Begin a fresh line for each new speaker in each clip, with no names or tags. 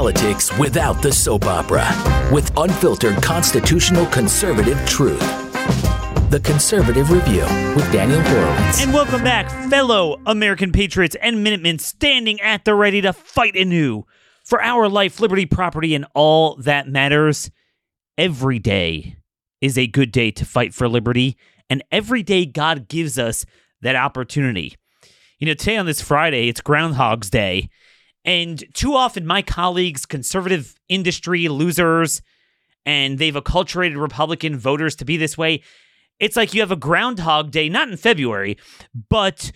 politics without the soap opera with unfiltered constitutional conservative truth. The Conservative Review with Daniel Horowitz.
And welcome back, fellow American patriots and Minutemen standing at the ready to fight anew for our life, liberty, property, and all that matters. Every day is a good day to fight for liberty, and every day God gives us that opportunity. You know, today on this Friday, it's Groundhog's Day, and too often my colleagues, conservative industry losers, and they've acculturated Republican voters to be this way. It's like you have a Groundhog Day, not in February, but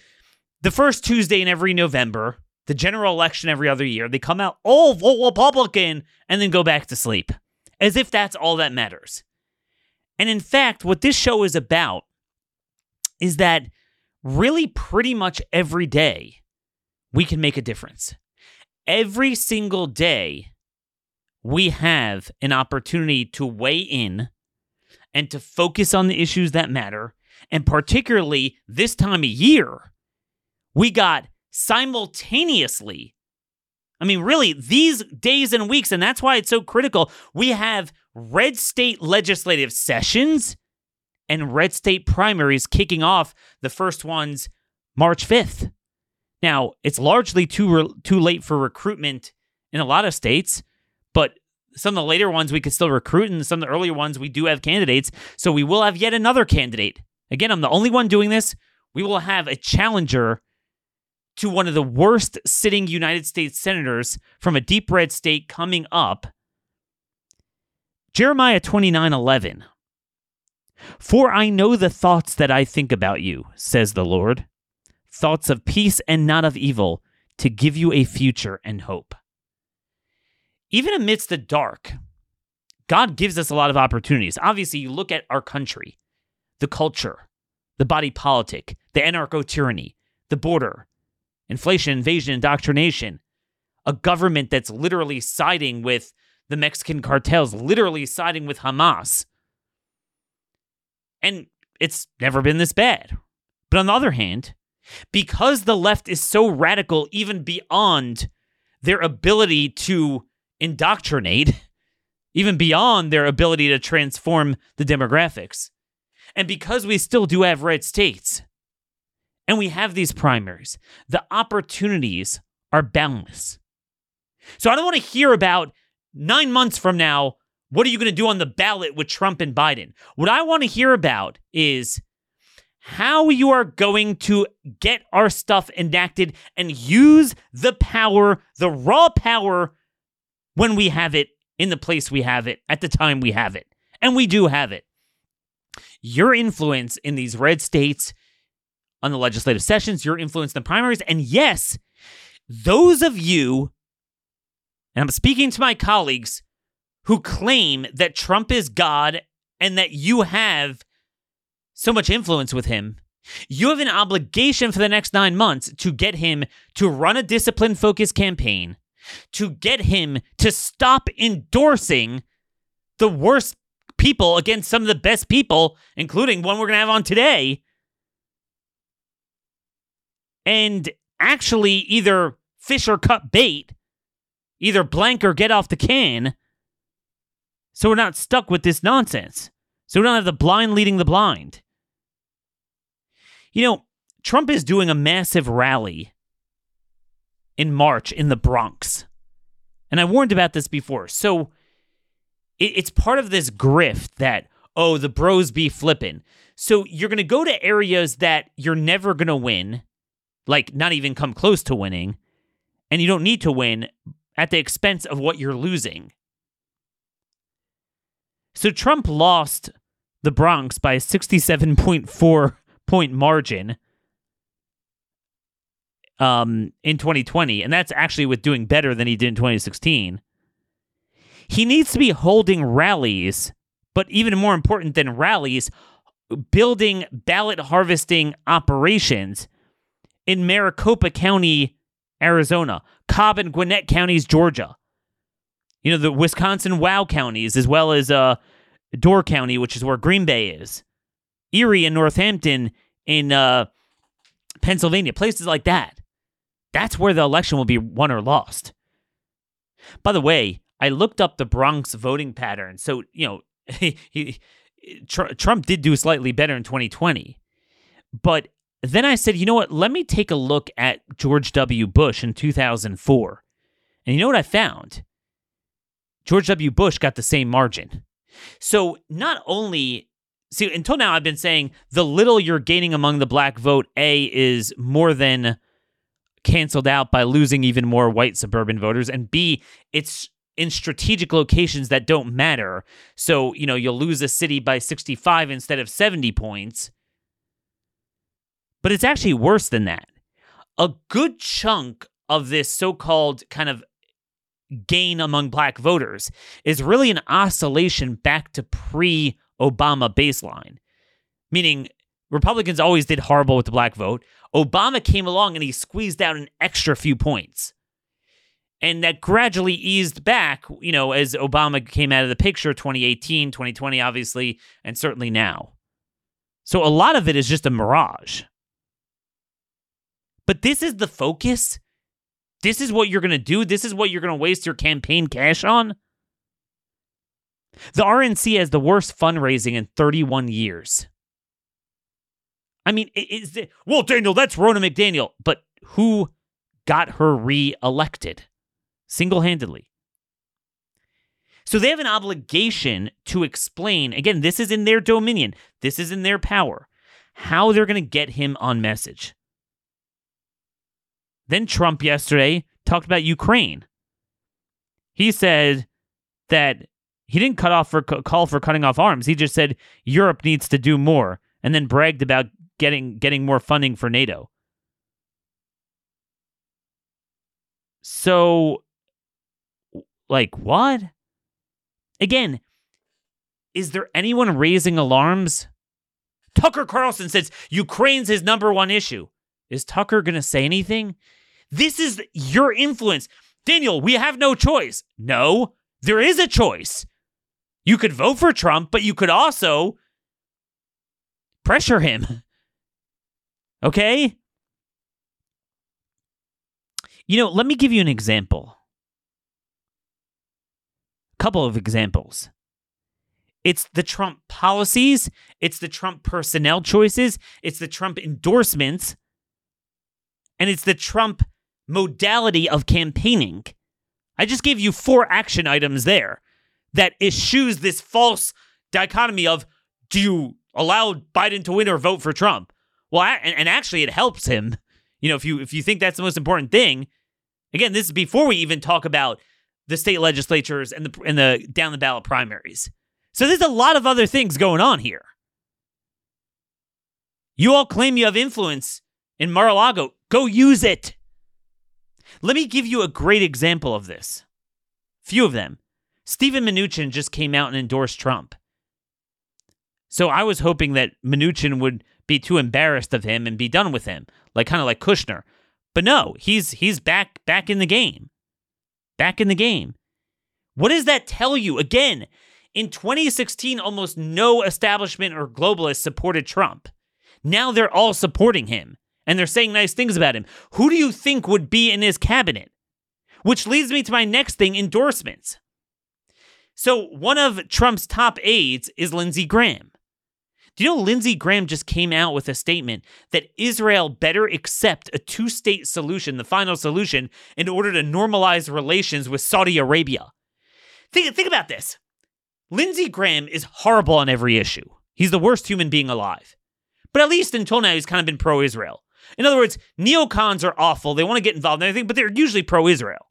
the first Tuesday in every November, the general election every other year, they come out oh, vote Republican and then go back to sleep as if that's all that matters. And in fact, what this show is about is that really pretty much every day we can make a difference. Every single day we have an opportunity to weigh in and to focus on the issues that matter. And particularly this time of year, we got simultaneously I mean, really, these days and weeks, and that's why it's so critical. We have red state legislative sessions and red state primaries kicking off the first ones March 5th. Now, it's largely too re- too late for recruitment in a lot of states, but some of the later ones we could still recruit, and some of the earlier ones we do have candidates. So we will have yet another candidate. Again, I'm the only one doing this. We will have a challenger to one of the worst sitting United States senators from a deep red state coming up. Jeremiah 29 11. For I know the thoughts that I think about you, says the Lord, thoughts of peace and not of evil, to give you a future and hope. Even amidst the dark, God gives us a lot of opportunities. Obviously, you look at our country, the culture, the body politic, the anarcho tyranny, the border, inflation, invasion, indoctrination, a government that's literally siding with the Mexican cartels, literally siding with Hamas. And it's never been this bad. But on the other hand, because the left is so radical, even beyond their ability to indoctrinate, even beyond their ability to transform the demographics, and because we still do have red states, and we have these primaries, the opportunities are boundless. So I don't want to hear about nine months from now, what are you going to do on the ballot with Trump and Biden? What I want to hear about is how you are going to get our stuff enacted and use the power, the raw power, when we have it in the place we have it, at the time we have it. And we do have it. Your influence in these red states on the legislative sessions, your influence in the primaries. And yes, those of you, and I'm speaking to my colleagues who claim that Trump is God and that you have so much influence with him, you have an obligation for the next nine months to get him to run a discipline focused campaign, to get him to stop endorsing the worst people against some of the best people, including one we're going to have on today, and actually either fish or cut bait, either blank or get off the can, so we're not stuck with this nonsense. So we don't have the blind leading the blind. You know, Trump is doing a massive rally in March in the Bronx. And I warned about this before. So it's part of this grift that, oh, the bros be flipping. So you're going to go to areas that you're never going to win like not even come close to winning, and you don't need to win at the expense of what you're losing. So Trump lost the Bronx by a 67.4 point margin um, in 2020, and that's actually with doing better than he did in 2016. He needs to be holding rallies, but even more important than rallies, building ballot harvesting operations in Maricopa County, Arizona, Cobb and Gwinnett counties, Georgia. You know, the Wisconsin Wow counties, as well as uh, Door County, which is where Green Bay is, Erie and Northampton in uh, Pennsylvania, places like that. That's where the election will be won or lost. By the way, I looked up the Bronx voting pattern. So, you know, he, he, Tr- Trump did do slightly better in 2020. But then I said, you know what? Let me take a look at George W. Bush in 2004. And you know what I found? George W. Bush got the same margin. So not only see until now I've been saying the little you're gaining among the black vote A is more than canceled out by losing even more white suburban voters and B it's in strategic locations that don't matter. So, you know, you'll lose a city by 65 instead of 70 points. But it's actually worse than that. A good chunk of this so-called kind of gain among black voters is really an oscillation back to pre Obama baseline, meaning Republicans always did horrible with the black vote. Obama came along and he squeezed out an extra few points. And that gradually eased back, you know, as Obama came out of the picture 2018, 2020, obviously, and certainly now. So a lot of it is just a mirage. But this is the focus this is what you're going to do? This is what you're going to waste your campaign cash on? The RNC has the worst fundraising in 31 years. I mean, is it, well, Daniel, that's Ronna McDaniel, but who got her re-elected single-handedly? So they have an obligation to explain. Again, this is in their dominion. This is in their power. How they're going to get him on message. Then Trump yesterday talked about Ukraine. He said that he didn't cut off for call for cutting off arms. He just said Europe needs to do more, and then bragged about getting getting more funding for NATO. So, like what? Again, is there anyone raising alarms? Tucker Carlson says Ukraine's his number one issue. Is Tucker going to say anything? This is your influence. Daniel, we have no choice. No, there is a choice. You could vote for Trump, but you could also pressure him. Okay? You know, let me give you an example. A couple of examples. It's the Trump policies, it's the Trump personnel choices, it's the Trump endorsements and it's the Trump modality of campaigning. I just gave you four action items there that eschews this false dichotomy of do you allow Biden to win or vote for Trump? Well, and, and actually, it helps him. You know, if you if you think that's the most important thing, again, this is before we even talk about the state legislatures and the and the down the ballot primaries. So there's a lot of other things going on here. You all claim you have influence in Mar-a-Lago. Go use it. Let me give you a great example of this. Few of them. Steven Mnuchin just came out and endorsed Trump. So I was hoping that Mnuchin would be too embarrassed of him and be done with him, like kind of like Kushner. But no, he's he's back back in the game. Back in the game. What does that tell you? Again, in 2016 almost no establishment or globalists supported Trump. Now they're all supporting him and they're saying nice things about him. Who do you think would be in his cabinet? Which leads me to my next thing endorsements. So, one of Trump's top aides is Lindsey Graham. Do you know Lindsey Graham just came out with a statement that Israel better accept a two state solution, the final solution, in order to normalize relations with Saudi Arabia? Think, think about this. Lindsey Graham is horrible on every issue. He's the worst human being alive. But at least until now, he's kind of been pro Israel. In other words, neocons are awful. They want to get involved in anything, but they're usually pro Israel.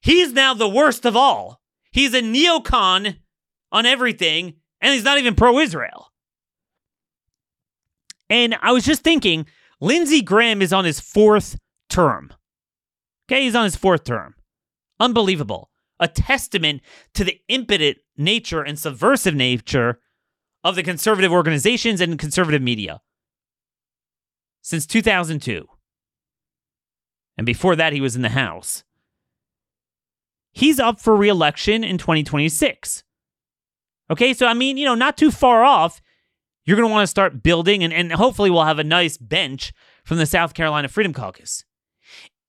He's now the worst of all. He's a neocon on everything, and he's not even pro Israel. And I was just thinking, Lindsey Graham is on his fourth term. Okay, he's on his fourth term. Unbelievable. A testament to the impotent nature and subversive nature of the conservative organizations and conservative media since 2002. And before that, he was in the House. He's up for reelection in 2026. Okay, so I mean, you know, not too far off. You're going to want to start building, and, and hopefully, we'll have a nice bench from the South Carolina Freedom Caucus.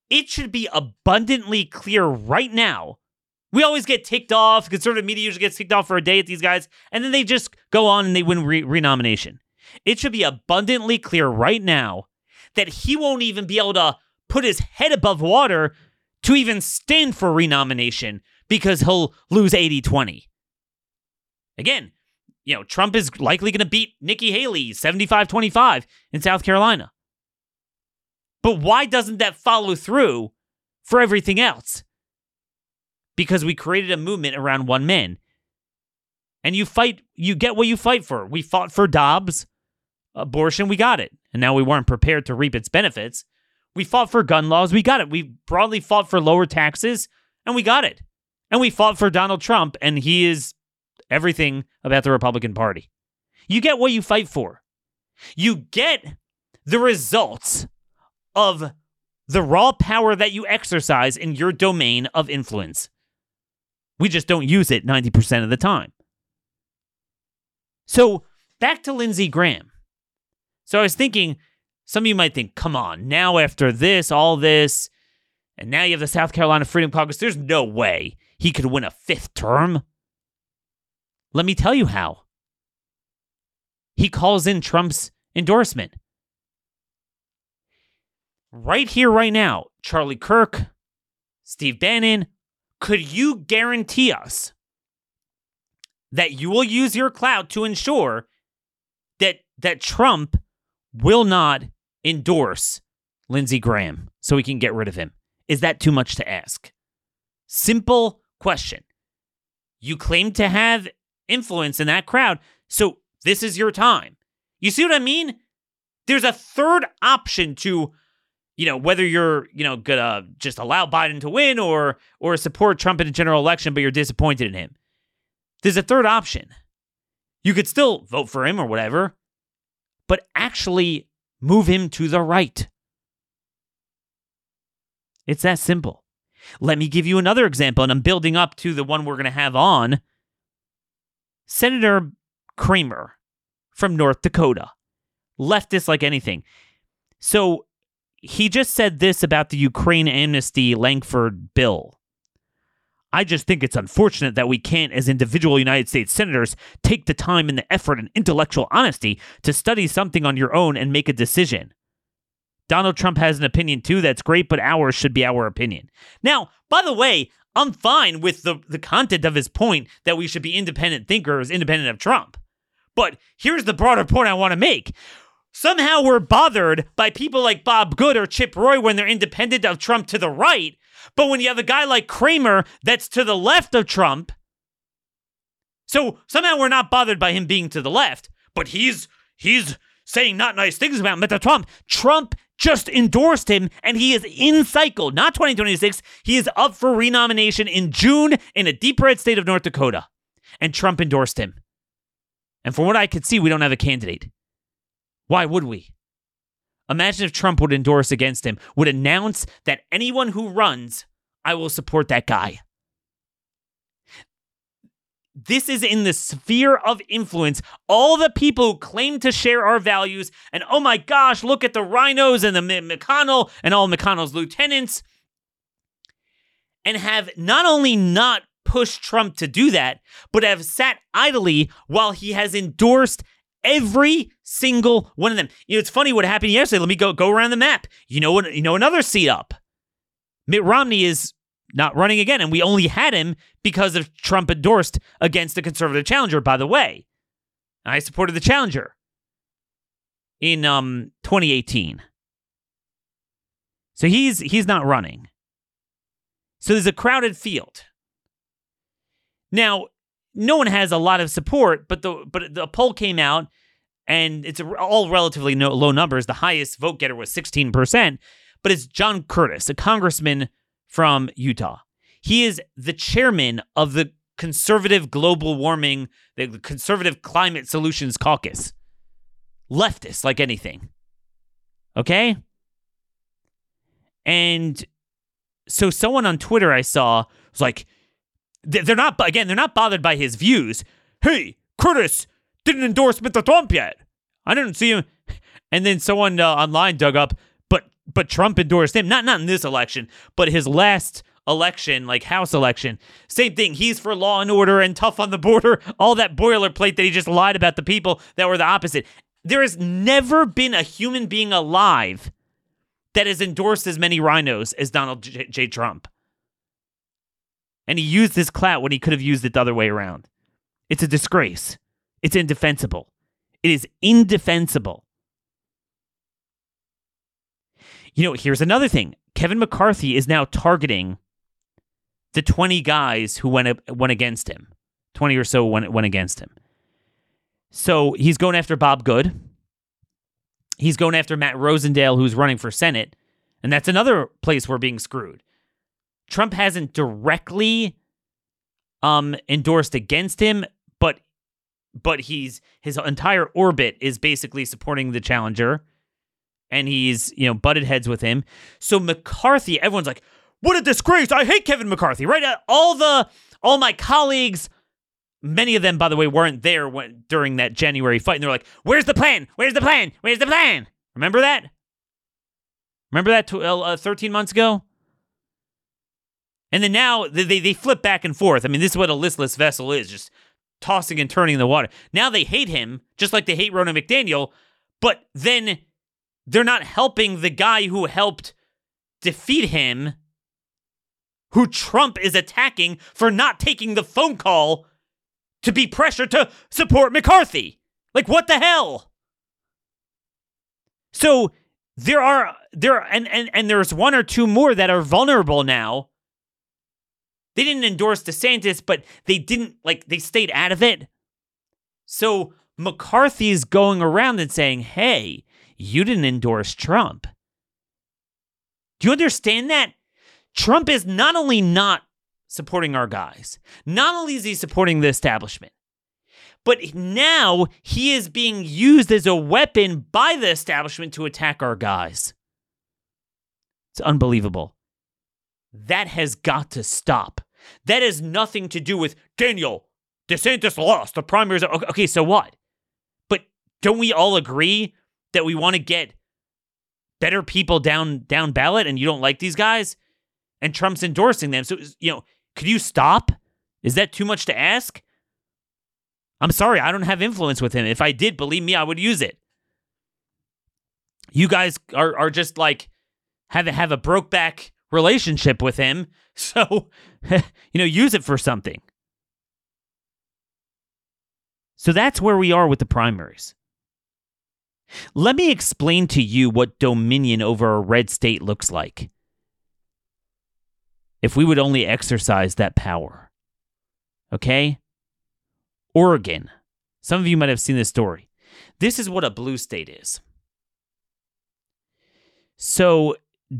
It should be abundantly clear right now We always get ticked off. Conservative media usually gets ticked off for a day at these guys, and then they just go on and they win re- renomination. It should be abundantly clear right now that he won't even be able to put his head above water to even stand for renomination because he'll lose 80 20. Again, you know, Trump is likely going to beat Nikki Haley 75 25 in South Carolina. But why doesn't that follow through for everything else? Because we created a movement around one man. And you fight, you get what you fight for. We fought for Dobbs abortion, we got it. And now we weren't prepared to reap its benefits. We fought for gun laws, we got it. We broadly fought for lower taxes, and we got it. And we fought for Donald Trump, and he is everything about the Republican Party. You get what you fight for. You get the results of the raw power that you exercise in your domain of influence. We just don't use it 90% of the time. So, back to Lindsey Graham. So, I was thinking, some of you might think, come on, now after this, all this, and now you have the South Carolina Freedom Caucus, there's no way he could win a fifth term. Let me tell you how. He calls in Trump's endorsement. Right here, right now, Charlie Kirk, Steve Bannon, could you guarantee us that you will use your clout to ensure that that Trump will not endorse Lindsey Graham so we can get rid of him? Is that too much to ask? Simple question. You claim to have influence in that crowd. So this is your time. You see what I mean? There's a third option to, you know, whether you're, you know, gonna just allow Biden to win or or support Trump in a general election, but you're disappointed in him. There's a third option. You could still vote for him or whatever, but actually move him to the right. It's that simple. Let me give you another example, and I'm building up to the one we're going to have on Senator Cramer from North Dakota, leftist like anything. So he just said this about the Ukraine amnesty Lankford bill. I just think it's unfortunate that we can't, as individual United States senators, take the time and the effort and intellectual honesty to study something on your own and make a decision. Donald Trump has an opinion too, that's great, but ours should be our opinion. Now, by the way, I'm fine with the, the content of his point that we should be independent thinkers, independent of Trump. But here's the broader point I want to make. Somehow we're bothered by people like Bob Good or Chip Roy when they're independent of Trump to the right. But when you have a guy like Cramer that's to the left of Trump, so somehow we're not bothered by him being to the left, but he's he's saying not nice things about Mr. Trump. Trump just endorsed him and he is in cycle, not 2026. He is up for renomination in June in a deep red state of North Dakota. And Trump endorsed him. And from what I could see, we don't have a candidate. Why would we? Imagine if Trump would endorse against him, would announce that anyone who runs, I will support that guy. This is in the sphere of influence. All the people who claim to share our values, and oh my gosh, look at the rhinos and the McConnell and all McConnell's lieutenants, and have not only not pushed Trump to do that, but have sat idly while he has endorsed every single one of them. You know, it's funny what happened yesterday. Let me go go around the map. You know what? You know another seat up. Mitt Romney is not running again. And we only had him because of Trump endorsed against the conservative challenger, by the way. I supported the challenger in um 2018. So he's he's not running. So there's a crowded field. Now, no one has a lot of support, but the but the poll came out and it's all relatively no, low numbers. The highest vote getter was 16%, but it's John Curtis, a congressman from Utah. He is the chairman of the Conservative Global Warming, the Conservative Climate Solutions Caucus. Leftist, like anything. Okay? And so someone on Twitter I saw was like, they're not, again, they're not bothered by his views. Hey, Curtis didn't endorse Mr. Trump yet. I didn't see him. And then someone uh, online dug up, but but Trump endorsed him. Not not in this election, but his last election, like House election, same thing. He's for law and order and tough on the border, all that boilerplate that he just lied about the people that were the opposite. There has never been a human being alive that has endorsed as many rhinos as Donald J. J. Trump. And he used his clout when he could have used it the other way around. It's a disgrace. It's indefensible. It is indefensible. You know, here's another thing Kevin McCarthy is now targeting the 20 guys who went, went against him. 20 or so went, went against him. So he's going after Bob Good. He's going after Matt Rosendale, who's running for Senate. And that's another place we're being screwed. Trump hasn't directly um, endorsed against him, but but he's his entire orbit is basically supporting the challenger and he's, you know, butted heads with him. So McCarthy, everyone's like, "What a disgrace. I hate Kevin McCarthy." Right? Uh, all the all my colleagues Many of them, by the way, weren't there when, during that January fight. And they're like, Where's the plan? Where's the plan? Where's the plan? Remember that? Remember that uh, uh 13 months ago? And then now they, they flip back and forth. I mean, this is what a listless vessel is just tossing and turning in the water. Now they hate him, just like they hate Ronna McDaniel, but then they're not helping the guy who helped defeat him, who Trump is attacking for not taking the phone call to be pressured to support McCarthy. Like, what the hell? So there are there and and and there's one or two more that are vulnerable now. They didn't endorse DeSantis, but they didn't like they stayed out of it. So McCarthy is going around and saying, "Hey, you didn't endorse Trump." Do you understand that? Trump is not only not supporting our guys. Not only is he supporting the establishment, but now he is being used as a weapon by the establishment to attack our guys. It's unbelievable. That has got to stop. That has nothing to do with Daniel. DeSantis lost the primaries. Okay, so what? But don't we all agree that we want to get better people down down ballot and you don't like these guys? And Trump's endorsing them. So, you know, could you stop? Is that too much to ask? I'm sorry, I don't have influence with him. If I did, believe me, I would use it. You guys are are just like have a, have a broke back relationship with him, so you know use it for something. So that's where we are with the primaries. Let me explain to you what dominion over a red state looks like if we would only exercise that power. Okay? Oregon. Some of you might have seen this story. This is what a blue state is. So,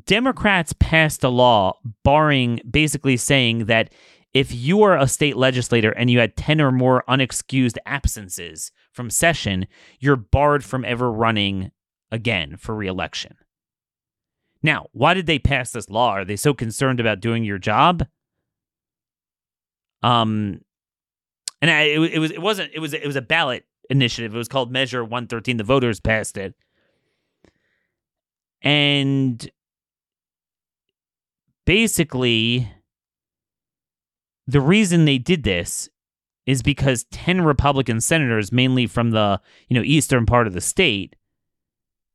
Democrats passed a law barring basically saying that if you are a state legislator and you had 10 or more unexcused absences from session, you're barred from ever running again for reelection. Now, why did they pass this law? Are they so concerned about doing your job? Um, and I, it, it was it wasn't it was it was a ballot initiative. It was called Measure 113. The voters passed it, and basically, the reason they did this is because 10 Republican senators, mainly from the you know eastern part of the state,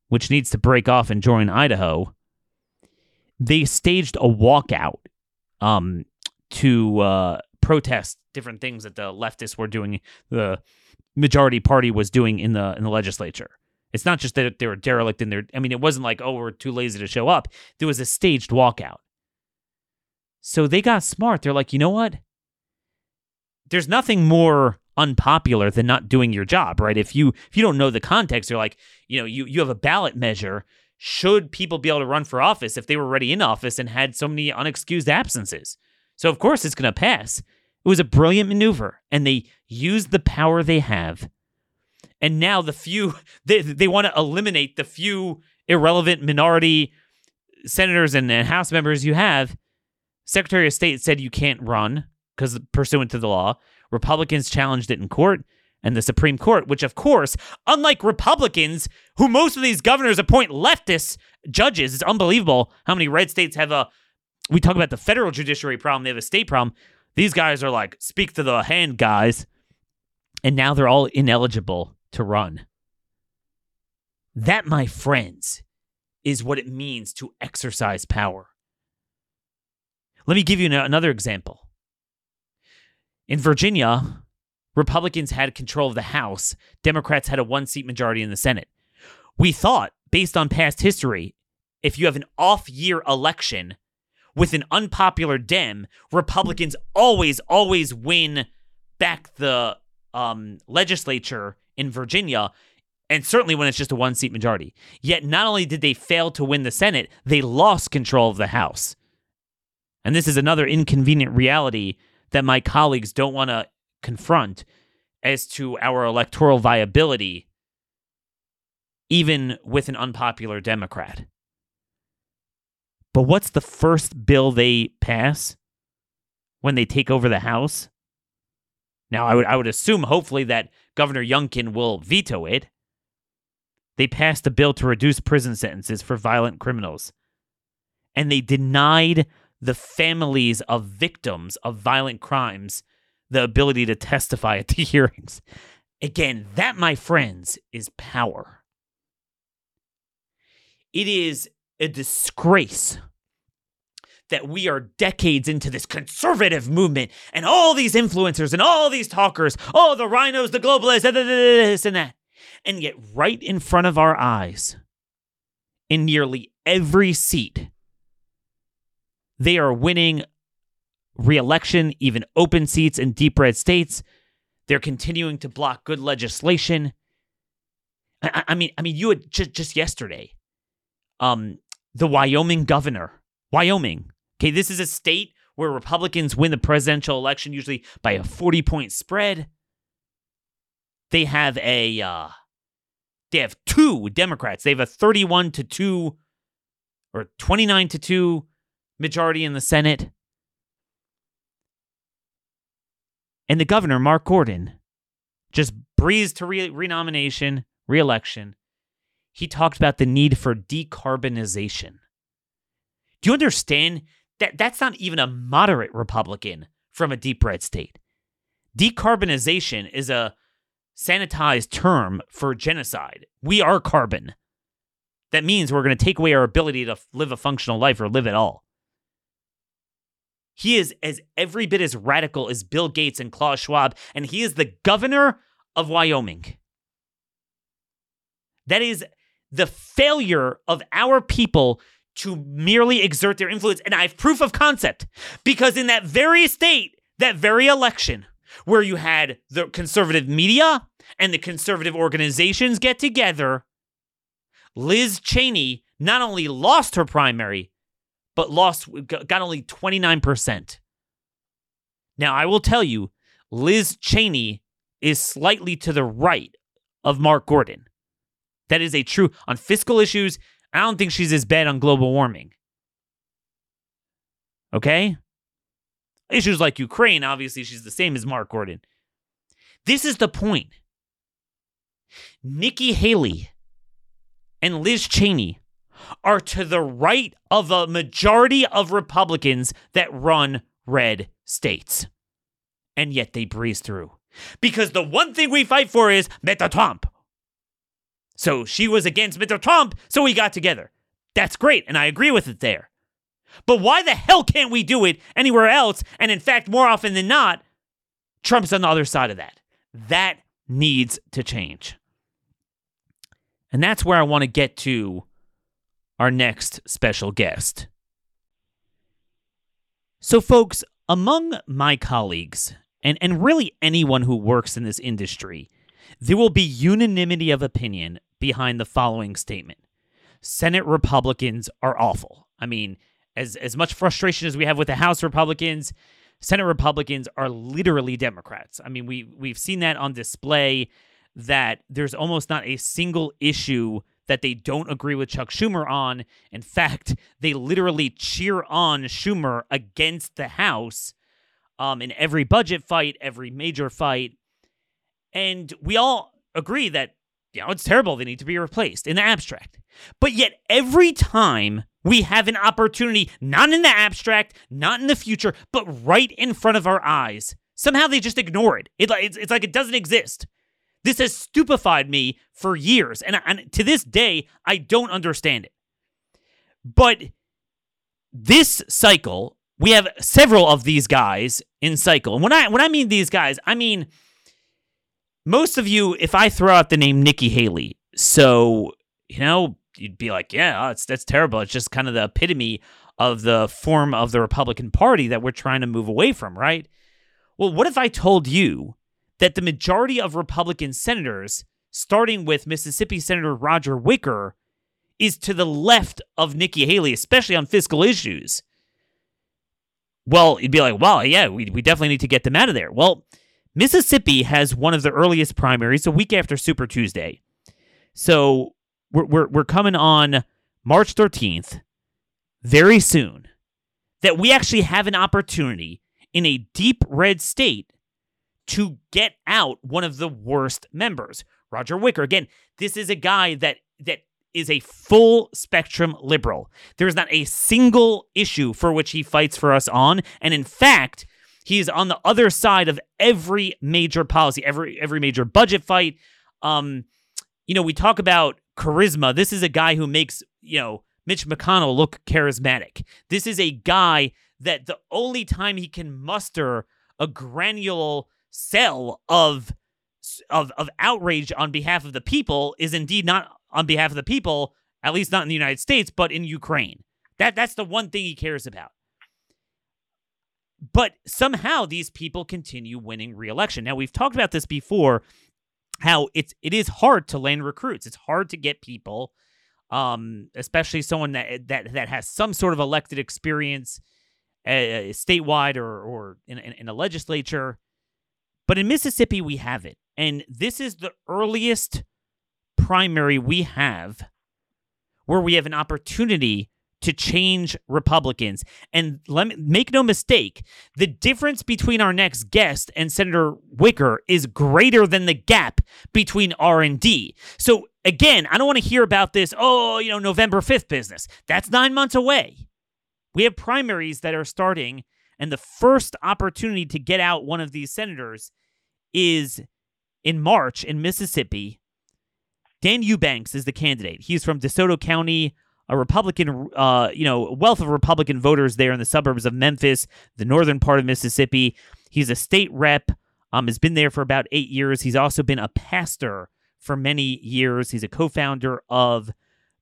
which needs to break off and join Idaho, they staged a walkout um, to uh, protest different things that the leftists were doing, the majority party was doing in the in the legislature. It's not just that they were derelict in their. I mean, it wasn't like oh we're too lazy to show up. There was a staged walkout. So they got smart. They're like, you know what? There's nothing more unpopular than not doing your job, right? If you if you don't know the context, you're like, you know, you you have a ballot measure should people be able to run for office if they were already in office and had so many unexcused absences? So, of course, it's going to pass. It was a brilliant maneuver, and they used the power they have. And now the few, they, they want to eliminate the few irrelevant minority senators and, and House members you have. Secretary of State said you can't run because pursuant to the law. Republicans challenged it in court and the Supreme Court, which, of course, unlike Republicans, who most of these governors appoint leftist judges, it's unbelievable how many red states have a we talk about the federal judiciary problem, they have a state problem. These guys are like, speak to the hand, guys. And now they're all ineligible to run. That, my friends, is what it means to exercise power. Let me give you another example. In Virginia, Republicans had control of the House, Democrats had a one seat majority in the Senate. We thought, based on past history, if you have an off year election with an unpopular Dem, Republicans always, always win back the um, legislature in Virginia, and certainly when it's just a one seat majority. Yet, not only did they fail to win the Senate, they lost control of the House. And this is another inconvenient reality that my colleagues don't want to confront as to our electoral viability, even with an unpopular Democrat. But what's the first bill they pass when they take over the House? Now, I would I would assume hopefully that Governor Youngkin will veto it. They passed a bill to reduce prison sentences for violent criminals. And they denied the families of victims of violent crimes the ability to testify at the hearings. Again, that, my friends, is power. It is a disgrace that we are decades into this conservative movement and all these influencers and all these talkers, oh, the rhinos, the globalists, this and that. And yet, right in front of our eyes, in nearly every seat, they are winning re-election, even open seats in deep red states. They're continuing to block good legislation. I, I mean, I mean, you had just just yesterday, um, the Wyoming governor, Wyoming. Okay, this is a state where Republicans win the presidential election usually by a forty point spread. They have a uh, they have two Democrats. They have a thirty one to two or twenty nine to two majority in the Senate. And the governor, Mark Gordon, just breezed to re- renomination, reelection he talked about the need for decarbonization. Do you understand that that's not even a moderate Republican from a deep red state? Decarbonization is a sanitized term for genocide. We are carbon. That means we're going to take away our ability to live a functional life or live at all. He is as every bit as radical as Bill Gates and Klaus Schwab, and he is the governor of Wyoming. That is the failure of our people to merely exert their influence. And I have proof of concept because in that very state, that very election, where you had the conservative media and the conservative organizations get together, Liz Cheney not only lost her primary, but lost, got only 29%. Now, I will tell you, Liz Cheney is slightly to the right of Mark Gordon. That is a true on fiscal issues. I don't think she's as bad on global warming. Okay? Issues like Ukraine, obviously, she's the same as Mark Gordon. This is the point. Nikki Haley and Liz Cheney are to the right of a majority of Republicans that run red states. And yet they breeze through. Because the one thing we fight for is Mr. Trump. So she was against Mr. Trump, so we got together. That's great, and I agree with it there. But why the hell can't we do it anywhere else? And in fact, more often than not, Trump's on the other side of that. That needs to change. And that's where I want to get to our next special guest. So, folks, among my colleagues, and, and really anyone who works in this industry, there will be unanimity of opinion behind the following statement Senate Republicans are awful. I mean, as, as much frustration as we have with the House Republicans, Senate Republicans are literally Democrats. I mean, we we've seen that on display that there's almost not a single issue that they don't agree with Chuck Schumer on. In fact, they literally cheer on Schumer against the House um, in every budget fight, every major fight. And we all agree that, you know, it's terrible. They need to be replaced in the abstract. But yet, every time We have an opportunity, not in the abstract, not in the future, but right in front of our eyes. Somehow they just ignore it. it it's, it's like it doesn't exist. This has stupefied me for years, and, and to this day, I don't understand it. But this cycle, we have several of these guys in cycle. And when I when I mean these guys, I mean most of you, if I throw out the name Nikki Haley, so you know, you'd be like, yeah, it's that's terrible. It's just kind of the epitome of the form of the Republican Party that we're trying to move away from, right? Well, what if I told you that the majority of Republican senators, starting with Mississippi Senator Roger Wicker, is to the left of Nikki Haley, especially on fiscal issues? Well, you'd be like, well, yeah, we, we definitely need to get them out of there. Well, Mississippi has one of the earliest primaries, a week after Super Tuesday. So we're, we're, we're coming on March 13th, very soon, that we actually have an opportunity in a deep red state to get out one of the worst members. Roger Wicker. Again, this is a guy that that is a full spectrum liberal. There is not a single issue for which he fights for us on, and in fact, he is on the other side of every major policy, every every major budget fight. Um, you know, we talk about charisma. This is a guy who makes, you know, Mitch McConnell look charismatic. This is a guy that the only time he can muster a granular cell of of of outrage on behalf of the people is indeed not on behalf of the people, at least not in the United States, but in Ukraine. That that's the one thing he cares about. But somehow these people continue winning re-election. Now we've talked about this before how it's it is hard to land recruits. It's hard to get people um especially someone that that that has some sort of elected experience uh, statewide or or in, in, in a legislature but in Mississippi, we have it. And this is the earliest primary we have where we have an opportunity to change Republicans. And let me make no mistake, the difference between our next guest and Senator Wicker is greater than the gap between R and D. So again, I don't want to hear about this, oh, you know, November 5th business. That's 9 months away. We have primaries that are starting and the first opportunity to get out one of these senators is in March in Mississippi. Dan Eubanks is the candidate. He's from DeSoto County, a Republican, uh, you know, wealth of Republican voters there in the suburbs of Memphis, the northern part of Mississippi. He's a state rep. Um, has been there for about eight years. He's also been a pastor for many years. He's a co-founder of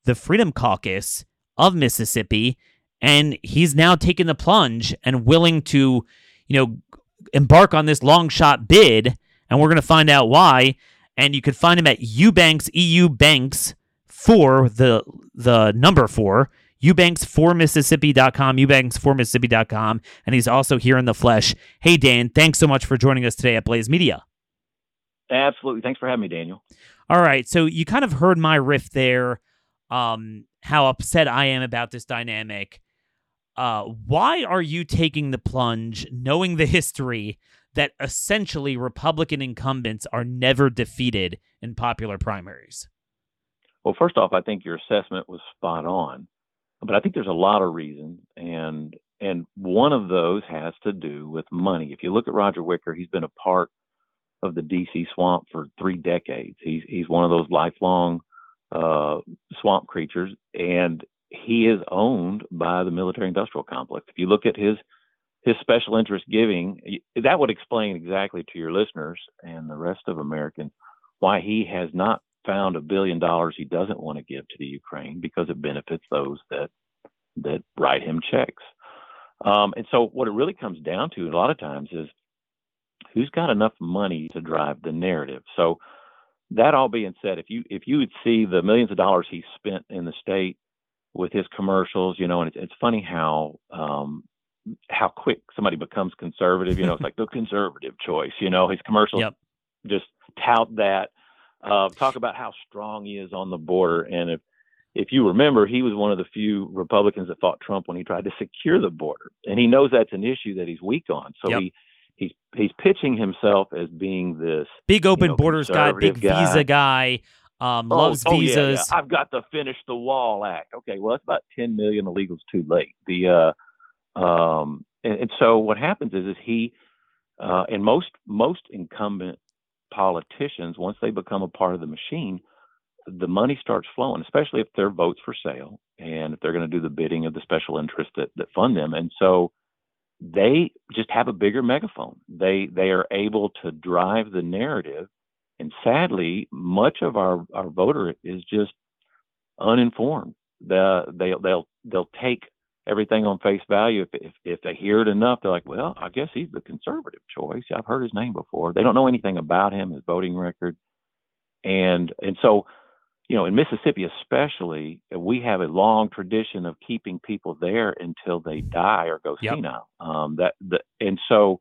the Freedom Caucus of Mississippi, and he's now taken the plunge and willing to, you know, embark on this long shot bid. And we're going to find out why. And you can find him at Eubanks EU Banks for the the number four. Eubanks for Mississippi.com, Eubanks for Mississippi.com, and he's also here in the flesh. Hey Dan, thanks so much for joining us today at Blaze Media.
Absolutely. Thanks for having me, Daniel.
All right. So you kind of heard my riff there, um, how upset I am about this dynamic. Uh, why are you taking the plunge, knowing the history that essentially Republican incumbents are never defeated in popular primaries?
Well, first off, I think your assessment was spot on, but I think there's a lot of reasons, and and one of those has to do with money. If you look at Roger Wicker, he's been a part of the DC swamp for three decades. He's he's one of those lifelong uh, swamp creatures, and he is owned by the military industrial complex. If you look at his his special interest giving, that would explain exactly to your listeners and the rest of Americans why he has not found a billion dollars he doesn't want to give to the Ukraine because it benefits those that that write him checks. Um, and so, what it really comes down to a lot of times is who's got enough money to drive the narrative. So, that all being said, if you if you would see the millions of dollars he spent in the state with his commercials, you know, and it's, it's funny how um, how quick somebody becomes conservative. You know, it's like the conservative choice. You know, his commercials yep. just tout that. Uh, talk about how strong he is on the border, and if if you remember, he was one of the few Republicans that fought Trump when he tried to secure the border, and he knows that's an issue that he's weak on. So yep. he he's he's pitching himself as being this
big open you know, borders guy, big guy. visa guy, um, loves
oh,
visas.
Oh, yeah, yeah. I've got the finish the wall act. Okay, well, it's about 10 million illegals too late. The uh, um, and, and so what happens is is he uh, and most most incumbent politicians once they become a part of the machine, the money starts flowing, especially if they're votes for sale and if they're going to do the bidding of the special interests that, that fund them. And so they just have a bigger megaphone. They they are able to drive the narrative. And sadly, much of our, our voter is just uninformed. The, they they'll they'll take everything on face value. If, if if they hear it enough, they're like, well, I guess he's the conservative choice. I've heard his name before. They don't know anything about him, his voting record, and and so you know, in Mississippi especially, we have a long tradition of keeping people there until they die or go yep. senile. Um, that the, and so,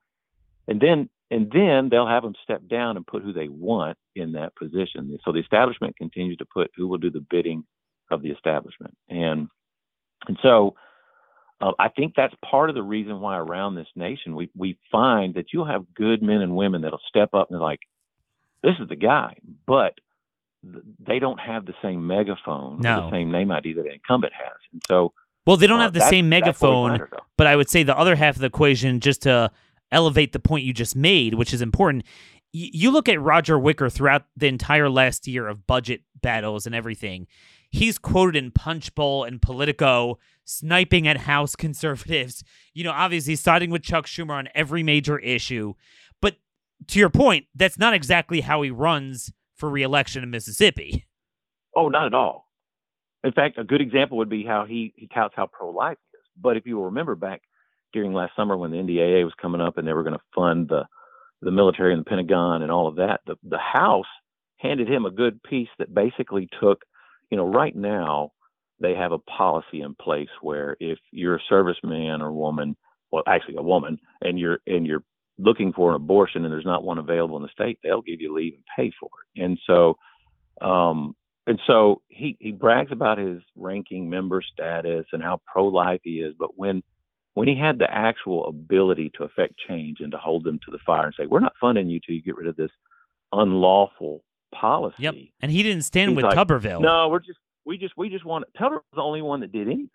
and then and then they'll have them step down and put who they want in that position. So the establishment continues to put who will do the bidding of the establishment, and and so. Uh, I think that's part of the reason why around this nation we we find that you'll have good men and women that'll step up and they're like, "This is the guy," but they don't have the same megaphone, no. the same name ID that an incumbent has, and so.
Well, they don't uh, have the same megaphone, but I would say the other half of the equation, just to elevate the point you just made, which is important. You look at Roger Wicker throughout the entire last year of budget battles and everything. He's quoted in Punchbowl and Politico, sniping at House conservatives. You know, obviously siding with Chuck Schumer on every major issue. But to your point, that's not exactly how he runs for reelection in Mississippi.
Oh, not at all. In fact, a good example would be how he, he touts how pro life he is. But if you will remember back during last summer when the NDAA was coming up and they were going to fund the the military and the Pentagon and all of that, the the House handed him a good piece that basically took, you know, right now they have a policy in place where if you're a serviceman or woman, well, actually a woman, and you're and you're looking for an abortion and there's not one available in the state, they'll give you leave and pay for it. And so, um, and so he he brags about his ranking member status and how pro-life he is, but when when he had the actual ability to affect change and to hold them to the fire and say, "We're not funding you till you get rid of this unlawful policy,"
yep, and he didn't stand with
like,
Tuberville.
No, we're just we just we just want Tuberville was the only one that did anything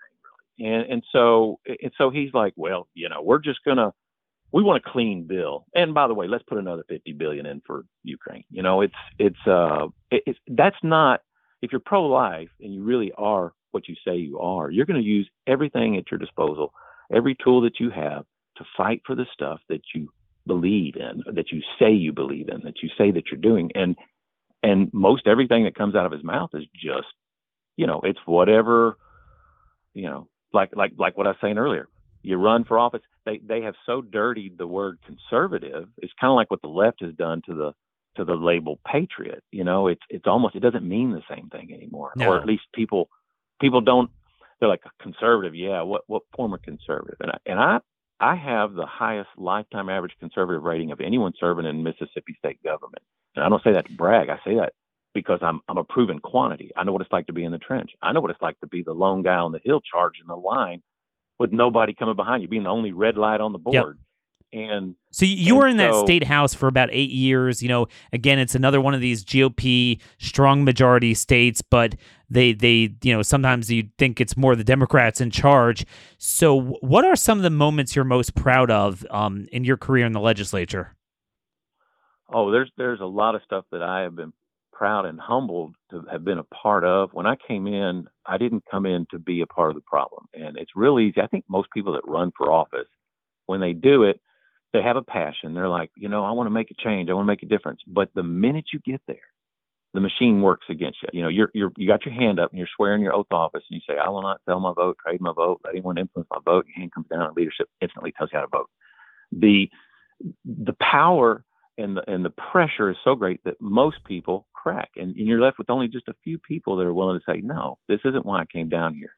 really, and and so and so he's like, well, you know, we're just gonna we want a clean bill. And by the way, let's put another 50 billion in for Ukraine. You know, it's it's uh it, it's that's not if you're pro-life and you really are what you say you are, you're going to use everything at your disposal, every tool that you have to fight for the stuff that you believe in, that you say you believe in, that you say that you're doing. And and most everything that comes out of his mouth is just, you know, it's whatever, you know, like like like what I was saying earlier you run for office. They they have so dirtied the word conservative. It's kind of like what the left has done to the to the label patriot. You know, it's it's almost it doesn't mean the same thing anymore,
no.
or at least people people don't. They're like a conservative. Yeah, what what former conservative? And I, and I I have the highest lifetime average conservative rating of anyone serving in Mississippi state government. And I don't say that to brag. I say that because I'm I'm a proven quantity. I know what it's like to be in the trench. I know what it's like to be the lone guy on the hill charging the line with nobody coming behind you, being the only red light on the board. Yep. And
so you
and
were in
so,
that state house for about eight years. You know, again, it's another one of these GOP strong majority states, but they they you know sometimes you think it's more the Democrats in charge. So, what are some of the moments you're most proud of um, in your career in the legislature?
Oh, there's there's a lot of stuff that I have been proud and humbled to have been a part of. When I came in, I didn't come in to be a part of the problem. And it's real easy. I think most people that run for office, when they do it, they have a passion. They're like, you know, I want to make a change. I want to make a difference. But the minute you get there, the machine works against you. You know, you're you're you got your hand up and you're swearing your oath office and you say, I will not sell my vote, trade my vote, let anyone influence my vote. Your hand comes down and leadership instantly tells you how to vote. The the power and the and the pressure is so great that most people crack, and, and you're left with only just a few people that are willing to say, "No, this isn't why I came down here,"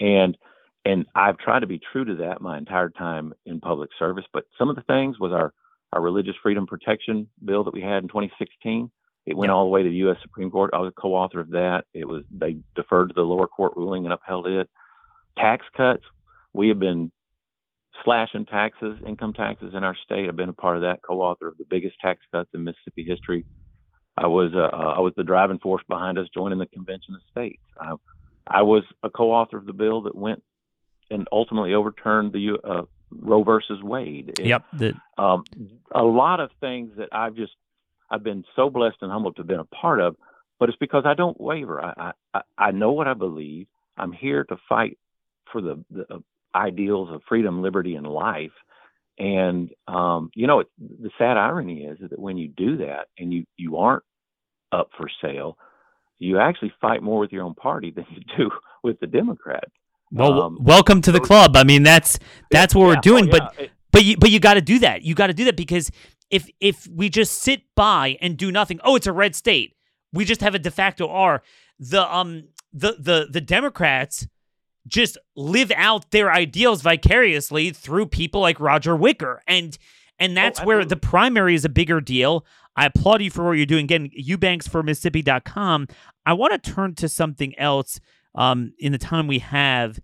and and I've tried to be true to that my entire time in public service. But some of the things was our our religious freedom protection bill that we had in 2016. It went all the way to the U.S. Supreme Court. I was a co-author of that. It was they deferred to the lower court ruling and upheld it. Tax cuts. We have been slashing taxes, income taxes in our state. I've been a part of that, co-author of the biggest tax cuts in Mississippi history. I was uh, uh, I was the driving force behind us joining the Convention of States. I, I was a co-author of the bill that went and ultimately overturned the uh, Roe versus Wade.
It, yep. The...
Um, a lot of things that I've just I've been so blessed and humbled to have been a part of, but it's because I don't waver. I I, I know what I believe. I'm here to fight for the, the uh, ideals of freedom, liberty, and life. And um, you know, it, the sad irony is that when you do that and you you aren't up for sale, you actually fight more with your own party than you do with the Democrats.
Well, um, welcome to the club. I mean, that's that's what yeah, we're doing. Oh, yeah. But but you but you got to do that. You got to do that because if if we just sit by and do nothing, oh, it's a red state. We just have a de facto R. The um the the the Democrats just live out their ideals vicariously through people like Roger Wicker, and and oh, that's oh, where the primary is a bigger deal. I applaud you for what you're doing. Again, Eubanks for Mississippi.com. I want to turn to something else um, in the time we have.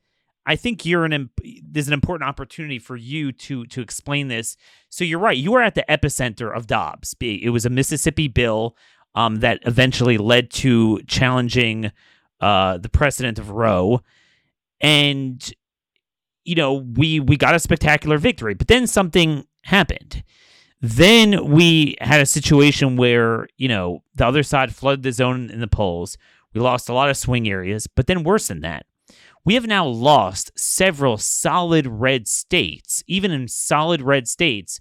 I think you're an there's an important opportunity for you to to explain this. So you're right. You are at the epicenter of Dobbs. It was a Mississippi bill um, that eventually led to challenging uh, the precedent of Roe, and you know we we got a spectacular victory. But then something happened. Then we had a situation where you know the other side flooded the zone in the polls. We lost a lot of swing areas, but then worse than that, we have now lost several solid red states. Even in solid red states,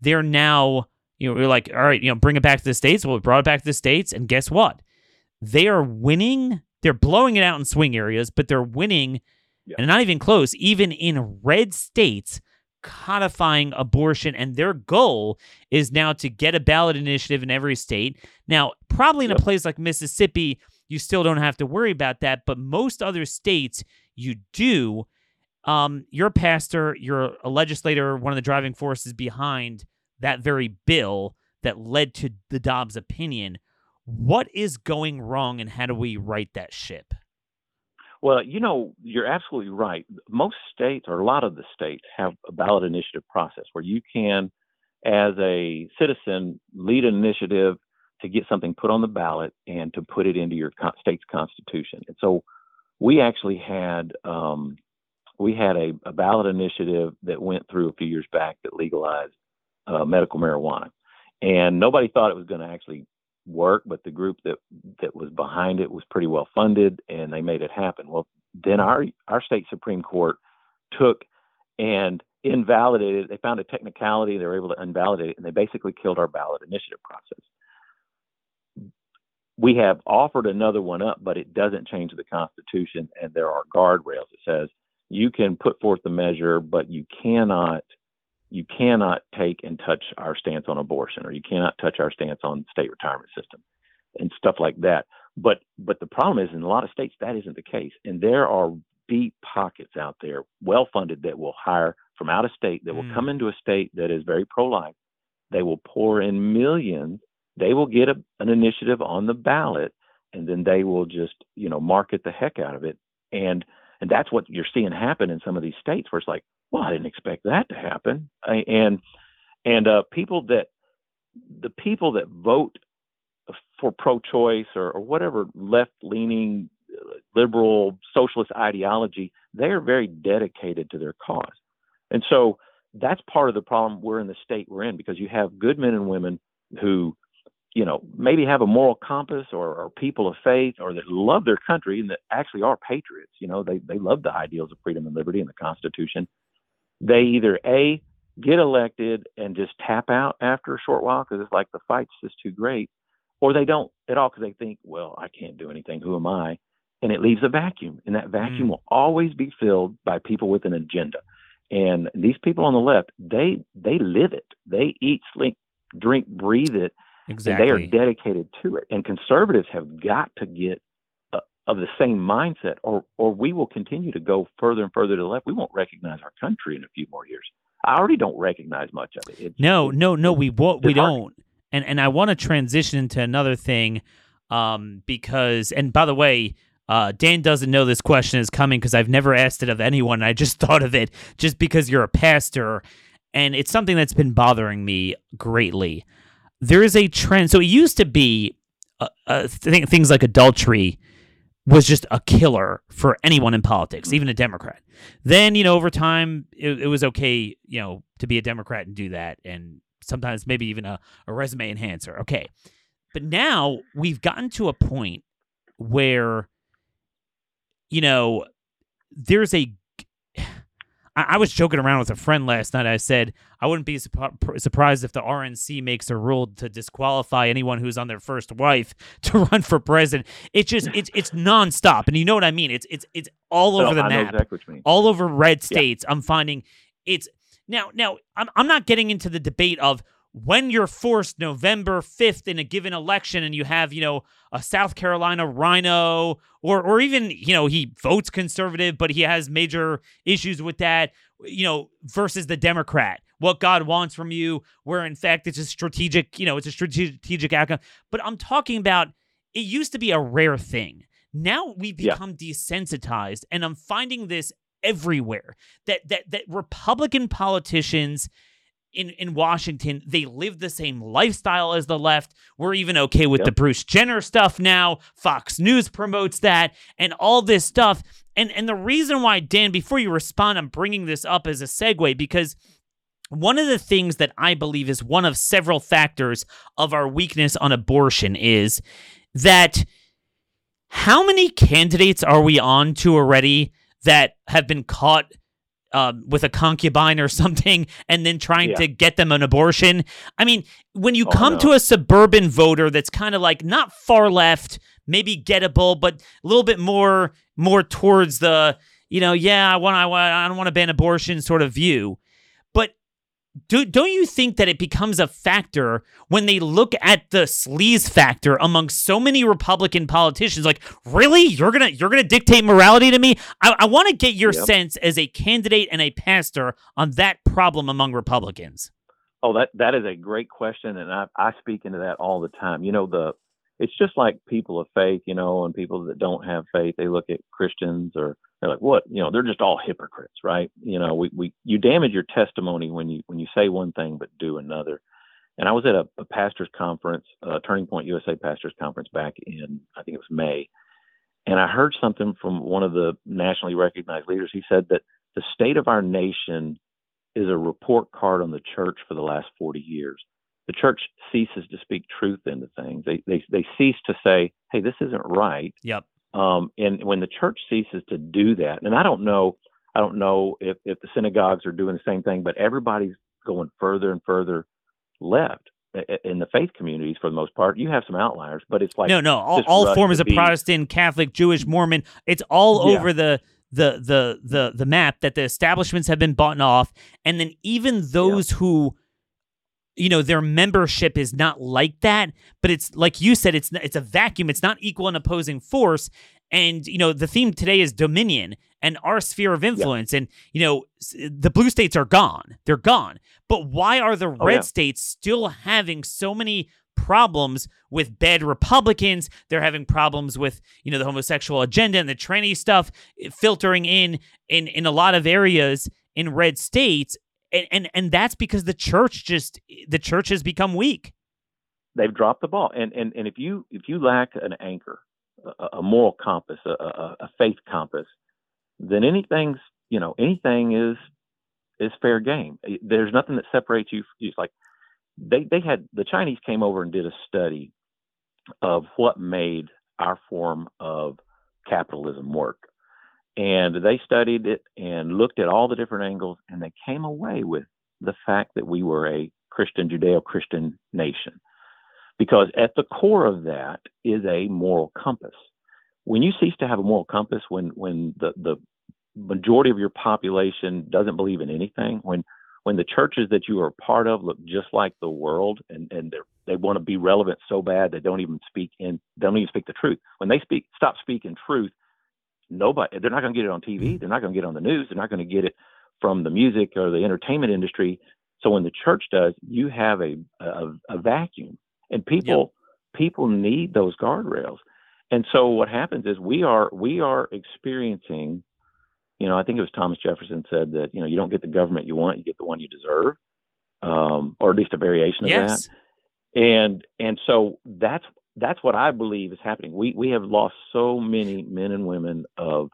they're now, you know, we're like, all right, you know, bring it back to the states. Well, we brought it back to the states, and guess what? They are winning. They're blowing it out in swing areas, but they're winning, yeah. and not even close, even in red states codifying abortion and their goal is now to get a ballot initiative in every state. Now, probably in a place like Mississippi, you still don't have to worry about that. But most other states, you do. Um, you're a pastor, you're a legislator, one of the driving forces behind that very bill that led to the Dobbs opinion. What is going wrong, and how do we right that ship?
Well, you know, you're absolutely right. Most states, or a lot of the states, have a ballot initiative process where you can, as a citizen, lead an initiative to get something put on the ballot and to put it into your state's constitution. And so we actually had um, we had a, a, ballot initiative that went through a few years back that legalized uh, medical marijuana, and nobody thought it was going to actually work, but the group that that was behind it was pretty well funded, and they made it happen. Well, then our our state supreme court took and invalidated. They found a technicality. They were able to invalidate it, and they basically killed our ballot initiative process we have offered another one up, but it doesn't change the Constitution, and there are guardrails. It says you can put forth the measure, but you cannot you cannot take and touch our stance on abortion, or you cannot touch our stance on state retirement system, and stuff like that. But but the problem is in a lot of states that isn't the case, and there are deep pockets out there, well funded, that will hire from out of state, that will mm. come into a state that is very pro life. They will pour in millions they will get a, an initiative on the ballot and then they will just you know market the heck out of it. And and that's what you're seeing happen in some of these states where it's like well i didn't expect that to happen. And and uh, people that the people that vote for pro-choice or, or whatever left-leaning liberal socialist ideology they are very dedicated to their cause. And so that's part of the problem we're in the state we're in because you have good men and women who you know, maybe have a moral compass or, or people of faith or that love their country and that actually are patriots. You know, they, they love the ideals of freedom and liberty and the Constitution. They either A, get elected and just tap out after a short while because it's like the fight's just too great, or they don't at all because they think, well, I can't do anything. Who am I? And it leaves a vacuum. And that vacuum mm. will always be filled by people with an agenda. And these people on the left, they they live it. They eat, sleep, drink, breathe it
Exactly.
they are dedicated to it. And conservatives have got to get uh, of the same mindset, or or we will continue to go further and further to the left. We won't recognize our country in a few more years. I already don't recognize much of it. It's,
no, no, no, we won't. We don't. And and I want to transition into another thing, um, because and by the way. Uh, Dan doesn't know this question is coming because I've never asked it of anyone. I just thought of it just because you're a pastor, and it's something that's been bothering me greatly there is a trend. So it used to be uh, uh, th- things like adultery was just a killer for anyone in politics, even a Democrat. Then, you know, over time, it, it, was okay, you know, to be a Democrat and do that. And sometimes maybe even a, a resume enhancer. Okay. But now we've gotten to a point where, you know, there's a I, I, was joking around with a friend last night. I said I wouldn't be surprised if the RNC makes a rule to disqualify anyone who's on their first wife to run for president. It's just it's it's nonstop, and you know what I mean. It's it's it's all over the
I
map,
exactly
all over red states. Yeah. I'm finding it's now now I'm I'm not getting into the debate of when you're forced November 5th in a given election and you have, you know, a South Carolina RINO or or even, you know, he votes conservative but he has major issues with that, you know, versus the Democrat. What God wants from you, where in fact it's a strategic, you know, it's a strategic outcome. But I'm talking about it used to be a rare thing. Now we've become yeah. desensitized and I'm finding this everywhere that that that Republican politicians in, in Washington, they live the same lifestyle as the left. We're even okay with yep. the Bruce Jenner stuff now. Fox News promotes that and all this stuff. And and the reason why, Dan, before you respond, I'm bringing this up as a segue because one of the things that I believe is one of several factors of our weakness on abortion is that how many candidates are we on to already that have been caught um, with a concubine or something and then trying yeah. to get them an abortion. I mean, when you oh, come no. to a suburban voter that's kind of like not far left, maybe gettable, but a little bit more more towards the you know, yeah, I want I, want, I don't want to ban abortion sort of view do, don't you think that it becomes a factor when they look at the sleaze factor among so many Republican politicians? Like, really, you're gonna you're gonna dictate morality to me? I, I want to get your yep. sense as a candidate and a pastor on that problem among Republicans.
Oh, that that is a great question, and I I speak into that all the time. You know, the it's just like people of faith, you know, and people that don't have faith, they look at Christians or they're like, what? You know, they're just all hypocrites, right? You know, we, we you damage your testimony when you when you say one thing but do another. And I was at a, a pastors conference, uh, Turning Point USA pastors conference back in I think it was May, and I heard something from one of the nationally recognized leaders. He said that the state of our nation is a report card on the church for the last 40 years. The church ceases to speak truth into things. They they they cease to say, "Hey, this isn't right."
Yep.
Um, and when the church ceases to do that, and I don't know, I don't know if, if the synagogues are doing the same thing, but everybody's going further and further left in the faith communities for the most part. You have some outliers, but it's like
no, no, all, all forms of be, Protestant, Catholic, Jewish, Mormon. It's all yeah. over the the the the the map that the establishments have been bought off, and then even those yeah. who you know their membership is not like that but it's like you said it's it's a vacuum. It's not equal and opposing force. And you know the theme today is dominion and our sphere of influence. Yeah. and you know the blue states are gone. They're gone. But why are the oh, red yeah. states still having so many problems with bad republicans? They're having problems with you know the homosexual agenda and the tranny stuff eh, filtering in in in a lot of areas in red states and and and that's because the church just the church has become weak.
They've dropped the ball, and and and if you if you lack an anchor, a, a moral compass, a, a, a faith compass, then anything's you know anything is is fair game. There's nothing that separates you. It's like they they had the Chinese came over and did a study of what made our form of capitalism work and they studied it and looked at all the different angles, and they came away with the fact that we were a Christian, Judeo Christian nation. Because at the core of that is a moral compass. When you cease to have a moral compass, when, when the, the majority of your population doesn't believe in anything, when when the churches that you are part of look just like the world and, and they want to be relevant so bad they don't even speak in don't even speak the truth. When they speak stop speaking truth, nobody they're not going to get it on TV. Mm-hmm. They're not going to get it on the news. They're not going to get it from the music or the entertainment industry. So when the church does, you have a a, a vacuum, and people yep. people need those guardrails. And so what happens is we are we are experiencing, you know, I think it was Thomas Jefferson said that you know you don't get the government you want, you get the one you deserve, um, or at least a variation of
yes.
that. And and so that's that's what I believe is happening. We we have lost so many men and women of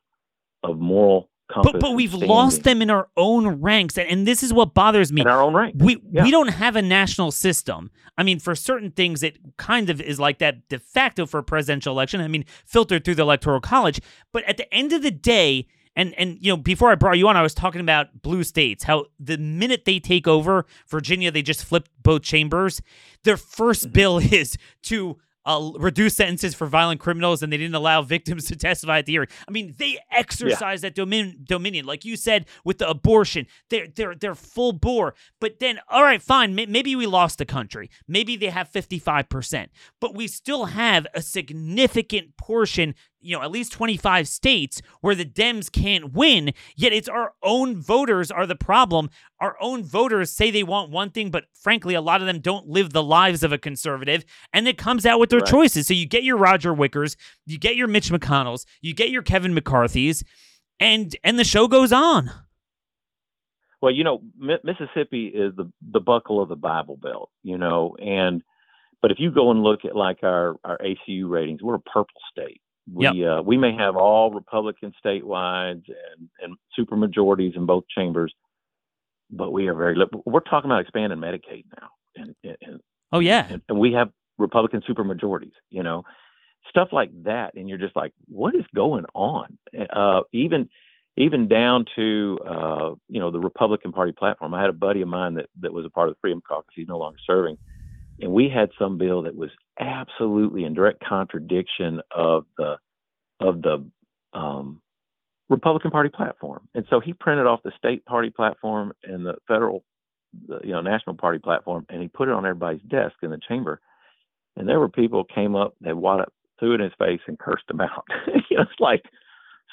of moral compass.
But but we've lost them in our own ranks, and, and this is what bothers me.
In our own ranks.
We
Yeah.
we don't have a national system. I mean, for certain things, it kind of is like that de facto for a presidential election. I mean, filtered through the electoral college. But at the end of the day, and and you know, before I brought you on, I was talking about blue states. How the minute they take over Virginia, they just flipped both chambers. Their first
Mm-hmm.
bill is to. Uh, reduce sentences for violent criminals, and they didn't allow victims to testify at the hearing. I mean, they exercise that domin- dominion, like you said with the abortion. They're they're they're full bore. But then, all right, fine. May- maybe we lost the country. Maybe they have fifty five percent, but we still have a significant portion. You know, at least twenty five states where the Dems can't win. Yet it's our own voters are the problem. Our own voters say they want one thing, but frankly, a lot of them don't live the lives of a conservative, and it comes out with their
Right.
choices. So you get your Roger Wickers, you get your Mitch McConnells, you get your Kevin McCarthy's, and and the show goes on.
Well, you know, Mi- Mississippi is the the buckle of the Bible Belt, you know, and but if you go and look at like our our ACU ratings, we're a purple state. We uh, we may have all Republican statewide and and super majorities in both chambers, but we are very. We're talking about expanding Medicaid now, and and,
Oh yeah,
and, and we have Republican super majorities, you know, stuff like that, and you're just like, what is going on? Uh, even even down to uh, you know the Republican Party platform. I had a buddy of mine that that was a part of the Freedom Caucus. He's no longer serving, and we had some bill that was absolutely in direct contradiction of the of the um, Republican Party platform. And so he printed off the state party platform and the federal, the, you know, national party platform, and he put it on everybody's desk in the chamber. And there were people came up, they wad up, threw it in his face, and cursed him out. you know, it's like,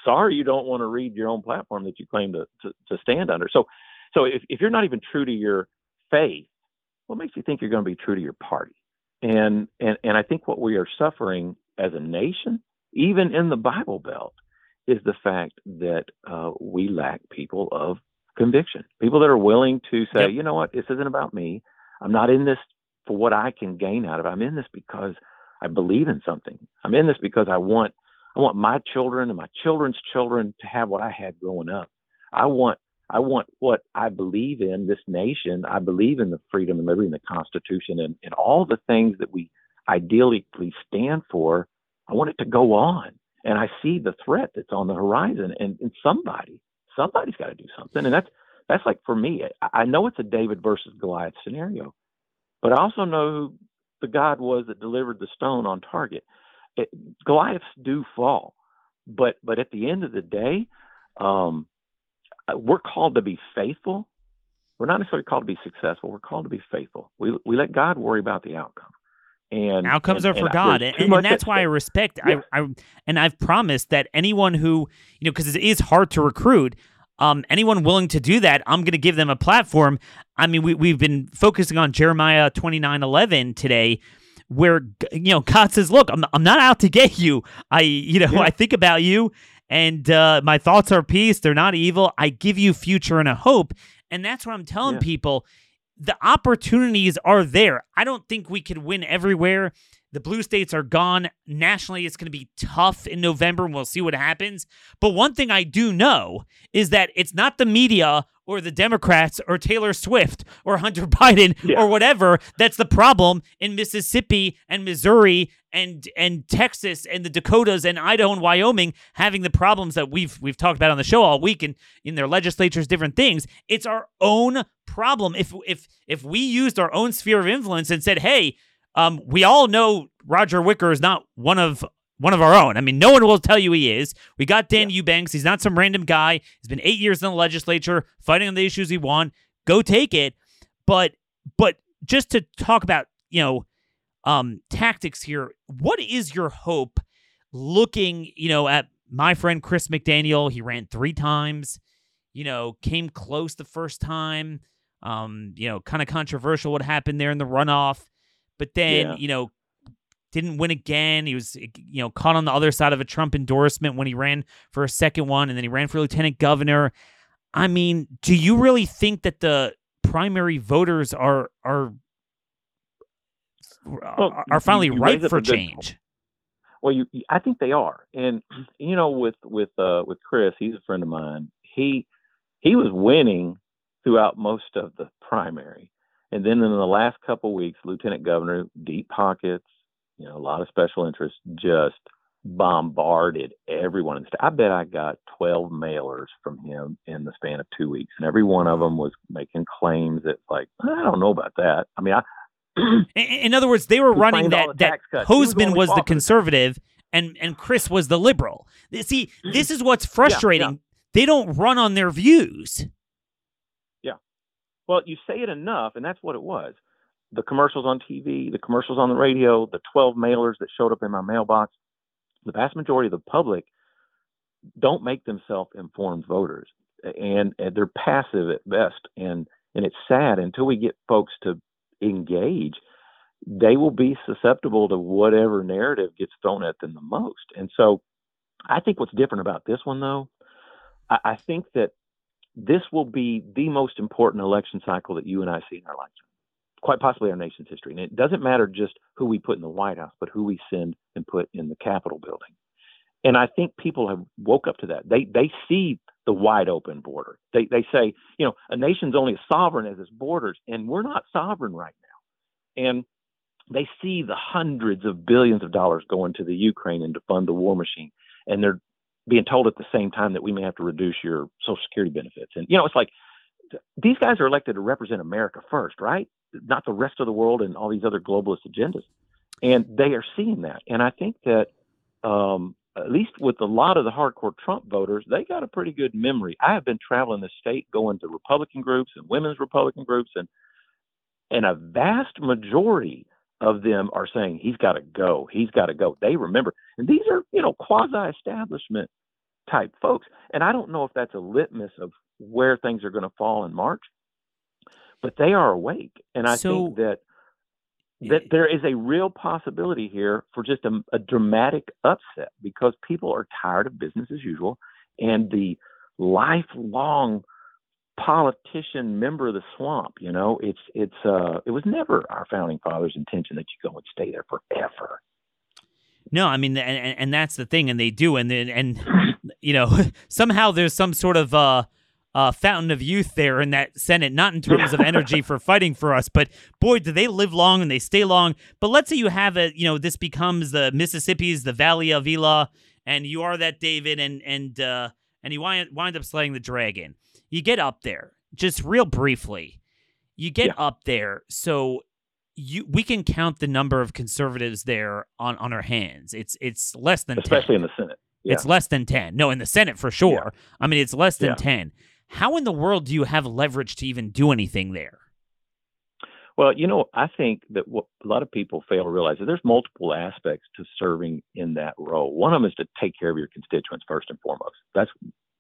sorry, you don't want to read your own platform that you claim to, to, to stand under. So, so if, if you're not even true to your faith, what makes you think you're going to be true to your party? And and and I think what we are suffering as a nation, even in the Bible Belt, is the fact that uh, we lack people of conviction, people that are willing to say,
Yep.
you know what, this isn't about me. I'm not in this for what I can gain out of it. I'm in this because I believe in something. I'm in this because I want I want my children and my children's children to have what I had growing up. I want I want what I believe in this nation. I believe in the freedom and liberty and the Constitution and, and all the things that we ideally stand for. I want it to go on. And I see the threat that's on the horizon and, and somebody, somebody's got to do something. And that's that's like for me, I, I know it's a David versus Goliath scenario, but I also know who the God was that delivered the stone on target. It, Goliaths do fall, but but at the end of the day, um, we're called to be faithful. We're not necessarily called to be successful. We're called to be faithful. We we let God worry about the outcome. And
outcomes
and-
are for
and
God, and, and that's
at
why I respect.
Yeah.
I, I and I've promised that anyone who you know, because it is hard to recruit. Um, anyone willing to do that, I'm going to give them a platform. I mean, we we've been focusing on Jeremiah 29:11 today, where you know God says, "Look, I'm I'm not out to get you. I you know
Yeah.
I think about you, and uh, my thoughts are peace. They're not evil. I give you future and a hope." And that's what I'm telling
Yeah.
people. The opportunities are there. I don't think we could win everywhere. The blue states are gone. Nationally, it's going to be tough in November, and we'll see what happens. But one thing I do know is that it's not the media or the Democrats or Taylor Swift or Hunter Biden
Yeah.
or whatever that's the problem in Mississippi and Missouri and and Texas and the Dakotas and Idaho and Wyoming having the problems that we've we've talked about on the show all week and in their legislatures different things. It's our own problem. If if if we used our own sphere of influence and said, "Hey, um, we all know Roger Wicker is not one of one of our own. I mean, no one will tell you he is. We got Dan Eubanks. He's not some random guy. He's been eight years in the legislature fighting on the issues he won. Go take it. But but just to talk about you know um, tactics here, what is your hope? Looking you know at my friend Chris McDaniel, he ran three times. You know, came close the first time. Um, you know, kind of controversial what happened there in the runoff but then
Yeah.
you know didn't win again. He was you know caught on the other side of a Trump endorsement when he ran for a second one, and then he ran for lieutenant governor. I mean, do you really think that the primary voters are are well, are finally you, you ripe for change.
Well, you, I think they are, and you know, with with uh, with Chris, he's a friend of mine. He he was winning throughout most of the primary, and then in the last couple of weeks, Lieutenant Governor, deep pockets, you know, a lot of special interests, just bombarded everyone. I bet I got 12 mailers from him in the span of two weeks, and every one of them was making claims that, like, I don't know about that. I mean, I.
in other words, they were running that that Hosemann was, was the conservative, and and Chris was the liberal. See, this is what's frustrating. Yeah, yeah. They don't run on their views.
Well, you say it enough, and that's what it was. The commercials on TV, the commercials on the radio, the 12 mailers that showed up in my mailbox the vast majority of the public don't make themselves informed voters and, and, they're passive at best and and it's sad until we get folks to engage they will be susceptible to whatever narrative gets thrown at them the most and so i think what's different about this one though i, I think that this will be the most important election cycle that you and i see in our lifetime quite possibly our nation's history. And it doesn't matter just who we put in the White House, but who we send and put in the Capitol building. And I think people have woke up to that. They they see the wide open border. They they say, you know, a nation's only sovereign as its borders, and we're not sovereign right now. And they see the hundreds of billions of dollars going to the Ukraine and to fund the war machine, and they're being told at the same time that we may have to reduce your Social Security benefits. And you know, it's like these guys are elected to represent America first, right? Not the rest of the world and all these other globalist agendas. And they are seeing that. And I think that, um, at least with a lot of the hardcore Trump voters, they got a pretty good memory. I have been traveling the state, going to Republican groups and women's Republican groups, and and a vast majority of them are saying he's got to go. He's got to go. They remember, and these are you know quasi-establishment type folks. And I don't know if that's a litmus of where things are going to fall in March, but they are awake, and I so, think that that there is a real possibility here for just a, a, dramatic upset because people are tired of business as usual, and the lifelong politician member of the swamp. You know, it's it's uh, it was never our founding fathers' intention that you go and stay there forever.
No, I mean, and, and that's the thing, and they do, and then and you know, somehow there's some sort of uh, uh, fountain of youth there in that Senate, not in terms of energy for fighting for us, but boy, do they live long and they stay long. But let's say you have a, you know, this becomes the Mississippi's the Valley of Elah, and you are that David, and and uh, and you wind wind up slaying the dragon. You get up there, just real briefly. You get yeah. up there, so you we can count the number of conservatives there on on our hands. It's it's less than
especially
10.
in the Senate. Yeah.
It's less than ten. No, in the Senate for sure. Yeah. I mean, it's less than ten. How in the world do you have leverage to even do anything there?
Well, you know, I think that what a lot of people fail to realize is there's multiple aspects to serving in that role. One of them is to take care of your constituents first and foremost. That's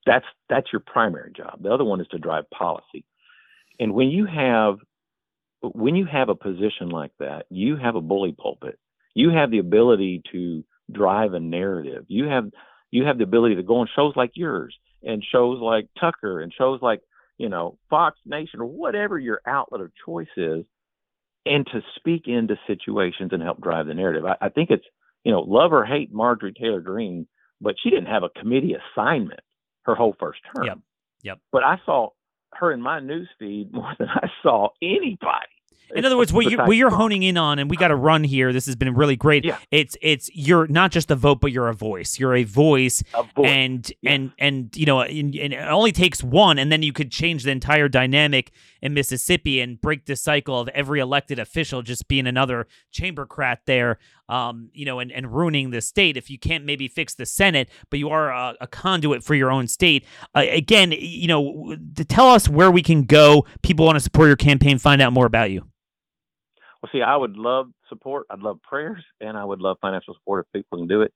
that's that's your primary job. The other one is to drive policy. And when you have when you have a position like that, you have a bully pulpit. You have the ability to drive a narrative. You have you have the ability to go on shows like yours and shows like Tucker and shows like, you know, Fox Nation or whatever your outlet of choice is, and to speak into situations and help drive the narrative. I, I think it's, you know, love or hate Marjorie Taylor Greene, but she didn't have a committee assignment her whole first term.
Yep. Yep.
But I saw her in my news feed more than I saw anybody
in other words, what, you, what you're honing in on, and we got to run here. This has been really great.
Yeah.
It's it's you're not just a vote, but you're a voice. You're a voice,
a voice.
and yeah. and and you know, and, and, it only takes one, and then you could change the entire dynamic in Mississippi and break the cycle of every elected official just being another chambercrat there. Um, you know, and, and ruining the state if you can't maybe fix the Senate, but you are a, a conduit for your own state. Uh, again, you know, to tell us where we can go. People want to support your campaign, find out more about you.
Well, see, I would love support. I'd love prayers, and I would love financial support if people can do it.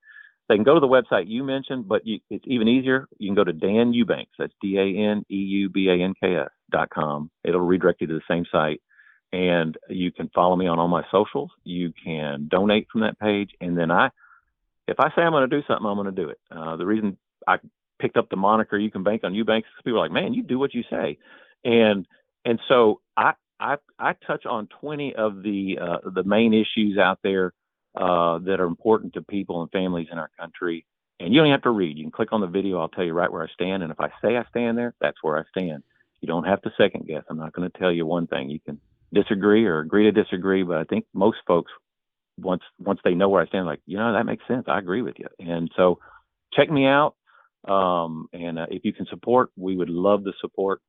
They can go to the website you mentioned, but you, it's even easier. You can go to Dan Eubanks. That's D A N E U B A N K S dot com. It'll redirect you to the same site, and you can follow me on all my socials. You can donate from that page, and then I, if I say I'm going to do something, I'm going to do it. Uh, the reason I picked up the moniker "You Can Bank on Eubanks" because people are like, "Man, you do what you say," and and so I I I touch on 20 of the uh, the main issues out there uh, that are important to people and families in our country. And you don't have to read. You can click on the video. I'll tell you right where I stand. And if I say I stand there, that's where I stand. You don't have to second guess. I'm not going to tell you one thing. You can disagree or agree to disagree, but I think most folks once once they know where I stand, like you know that makes sense. I agree with you. And so check me out. Um, and uh, if you can support, we would love the support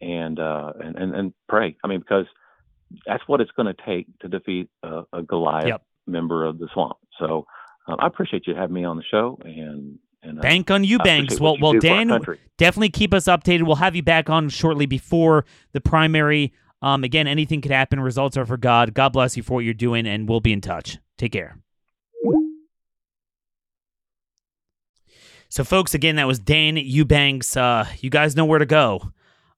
and uh, and, and and pray. I mean, because that's what it's going to take to defeat a, a Goliath
Yep.
Member of the swamp. So um, I appreciate you having me on the show and and uh,
Bank on you,
I
Banks. Well, well,
do for our
Dan, definitely keep us updated. We'll have you back on shortly before the primary. Um, again, anything could happen. Results are for God. God bless you for what you're doing, and we'll be in touch. Take care. So, folks, again, that was Dan Eubanks. Uh, you guys know where to go.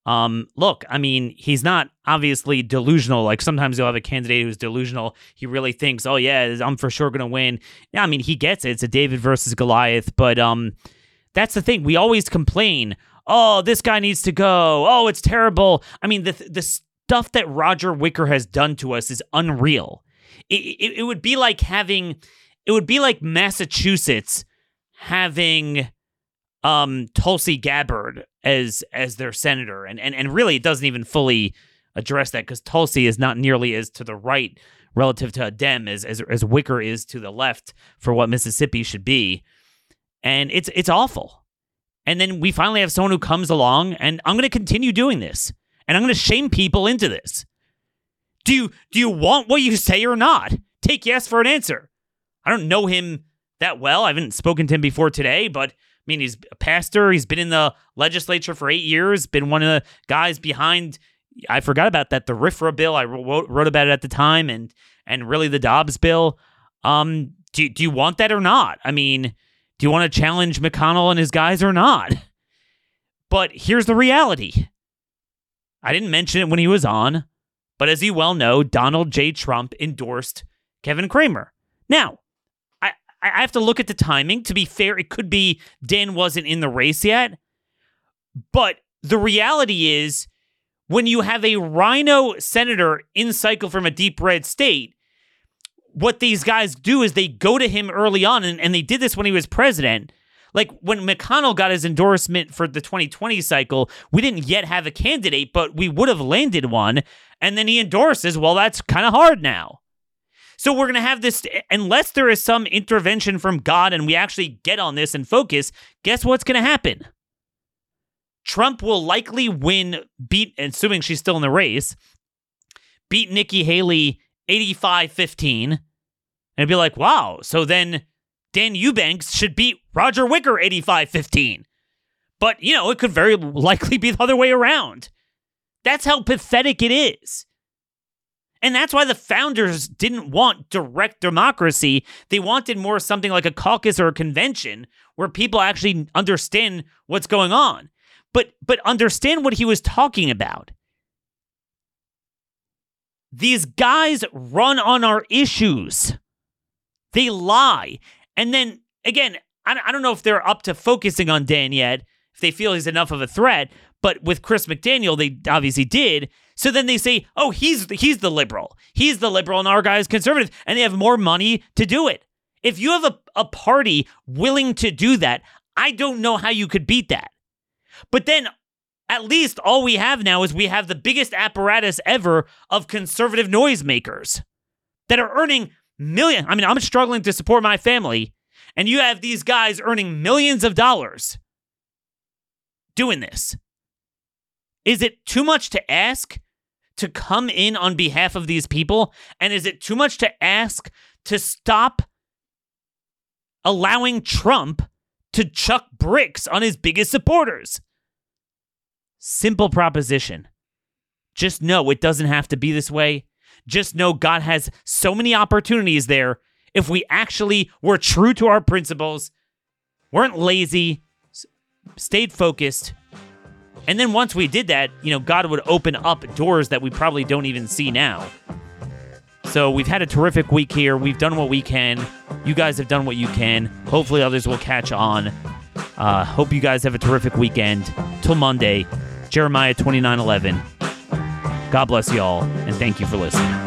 Um, look, I mean, he's not obviously delusional. Like sometimes you'll have a candidate who's delusional. He really thinks, "Oh yeah, I'm for sure to win." Yeah, I mean, he gets it. It's a David versus Goliath, but um, that's the thing. We always complain, "Oh, this guy needs to go. Oh, it's terrible." I mean, the the stuff that Roger Wicker has done to us is unreal. It, it, it would be like having, it would be like Massachusetts having um Tulsi Gabbard as as their senator and and, and really it doesn't even fully address that because Tulsi is not nearly as to the right relative to a Dem as, as as Wicker is to the left for what Mississippi should be. And it's it's awful. And then we finally have someone who comes along and I'm gonna continue doing this. And I'm gonna shame people into this. Do you do you want what you say or not? Take yes for an answer. I don't know him that well. I haven't spoken to him before today, but I mean, he's a pastor. He's been in the legislature for eight years. Been one of the guys behind. I forgot about that. The RFRA bill. I wrote, wrote about it at the time, and and really the Dobbs bill. Um, do do you want that or not? I mean, do you want to challenge McConnell and his guys or not? But here's the reality. I didn't mention it when he was on, but as you well know, Donald J. Trump endorsed Kevin Cramer. Now, I, have to look at the timing. To be fair, it could be Dan wasn't in the race yet. But the reality is, when you have a RINO senator in cycle from a deep red state, what these guys do is they go to him early on, and, and they did this when he was president. Like when McConnell got his endorsement for the 2020 cycle, we didn't yet have a candidate, but we would have landed one. And then he endorses, well, that's kind of hard now. So we're going to have this, unless there is some intervention from God and we actually get on this and focus, guess what's going to happen? Trump will likely win, beat, assuming she's still in the race, beat Nikki Haley 85 15, and be like, wow, so then Dan Eubanks should beat Roger Wicker 85 15. But, you know, it could very likely be the other way around. That's how pathetic it is. And that's why the founders didn't want direct democracy. They wanted more something like a caucus or a convention where people actually understand what's going on. But but understand what he was talking about. These guys run on our issues. They lie. And then again, I I don't know if they're up to focusing on Dan yet, if they feel he's enough of a threat, but with Chris McDaniel, they obviously did. So then they say, "Oh, he's he's the liberal. He's the liberal, and our guy is conservative, and they have more money to do it." If you have a, a party willing to do that, I don't know how you could beat that. But then, at least all we have now is we have the biggest apparatus ever of conservative noisemakers that are earning million. I mean, I'm struggling to support my family, and you have these guys earning millions of dollars doing this. Is it too much to ask to come in on behalf of these people? And is it too much to ask to stop allowing Trump to chuck bricks on his biggest supporters? Simple proposition. Just know it doesn't have to be this way. Just know God has so many opportunities there if we actually were true to our principles, weren't lazy, stayed focused. And then once we did that, you know, God would open up doors that we probably don't even see now. So we've had a terrific week here. We've done what we can. You guys have done what you can. Hopefully, others will catch on. Uh, hope you guys have a terrific weekend. Till Monday, Jeremiah twenty nine eleven. God bless y'all, and thank you for listening.